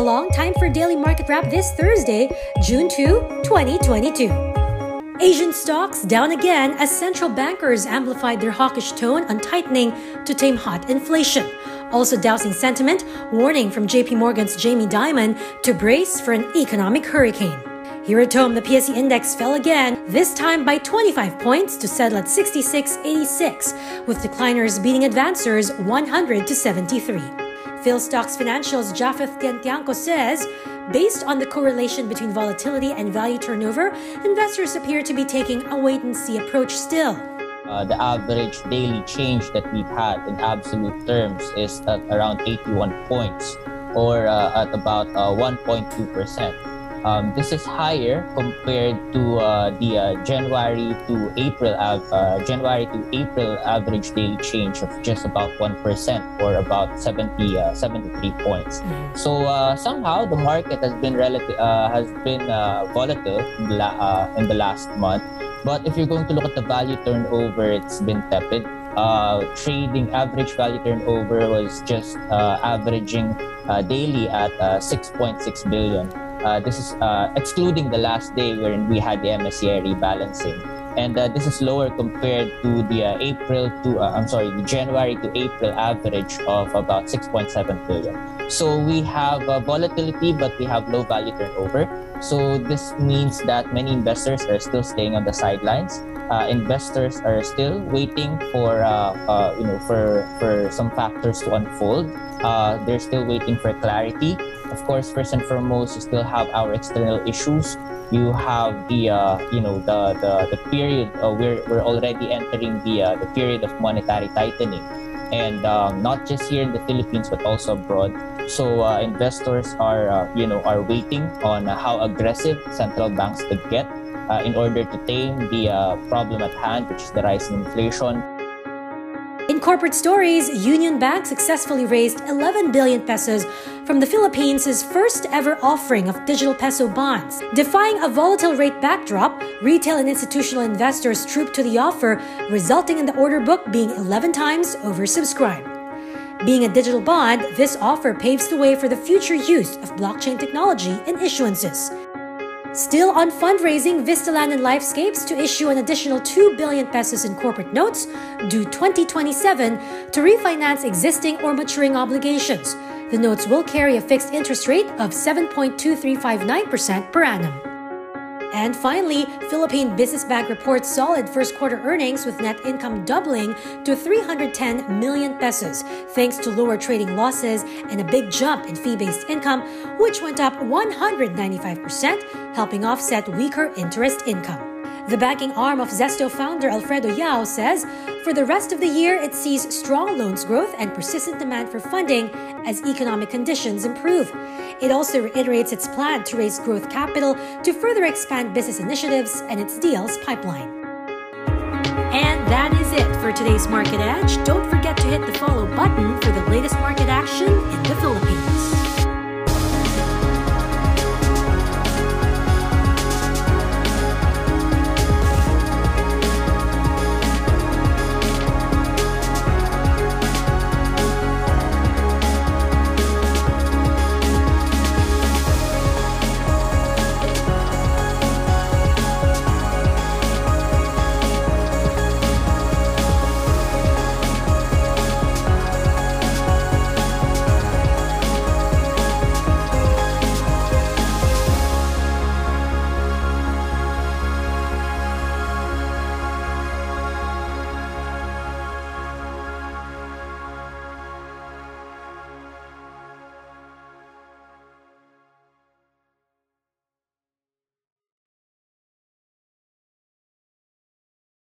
along, time for Daily Market Wrap this Thursday, June 2, 2022. Asian stocks down again as central bankers amplified their hawkish tone on tightening to tame hot inflation. Also dousing sentiment, warning from JP Morgan's Jamie Dimon to brace for an economic hurricane. Here at home, the PSE index fell again, this time by 25 points to settle at 66.86, with decliners beating advancers 100 to 73. Philstocks Financial's Japhet Tantiangco says, based on the correlation between volatility and value turnover, investors appear to be taking a wait and see approach still. Uh, the average daily change that we've had in absolute terms is at around 81 points or uh, at about uh, 1.2%. Um, this is higher compared to uh, the uh, January to April uh, January to April average daily change of just about one percent or about 70 uh, 73 points. Mm-hmm. So uh, somehow the market has been relative uh, has been volatile in the, in the last month. But if you're going to look at the value turnover, it's been tepid. trading average value turnover was just averaging daily at 6.6 billion. Uh, this is uh, excluding the last day when we had the MSCI rebalancing. And uh, this is lower compared to the uh, April to, uh, I'm sorry, the January to April average of about 6.7 billion. So we have uh, volatility, but we have low value turnover. So this means that many investors are still staying on the sidelines. investors are still waiting for, you know, for, for some factors to unfold. They're still waiting for clarity of course, first and foremost, you still have our external issues. You have the, uh, you know, the the, the period. Uh, we're we're already entering the uh, the period of monetary tightening, and um, not just here in the Philippines but also abroad. So uh, investors are, uh, you know, are waiting on how aggressive central banks could get uh, in order to tame the problem at hand, which is the rising inflation. In corporate stories, Union Bank successfully raised 11 billion pesos from the Philippines' first ever offering of digital peso bonds. Defying a volatile rate backdrop, retail and institutional investors trooped to the offer, resulting in the order book being 11 times oversubscribed. Being a digital bond, this offer paves the way for the future use of blockchain technology in issuances. Still on fundraising, Vistaland and Lifescapes to issue an additional 2 billion pesos in corporate notes due 2027 to refinance existing or maturing obligations. The notes will carry a fixed interest rate of 7.2359% per annum. And finally, Philippine Business Bank reports solid first quarter earnings with net income doubling to 310 million pesos thanks to lower trading losses and a big jump in fee-based income which went up 195%, helping offset weaker interest income. The banking arm of Zesto founder Alfredo Yao says for the rest of the year, it sees strong loans growth and persistent demand for funding as economic conditions improve. It also reiterates its plan to raise growth capital to further expand business initiatives and its deals pipeline. And that is it for today's Market Edge. Don't forget to hit the follow button for the latest market action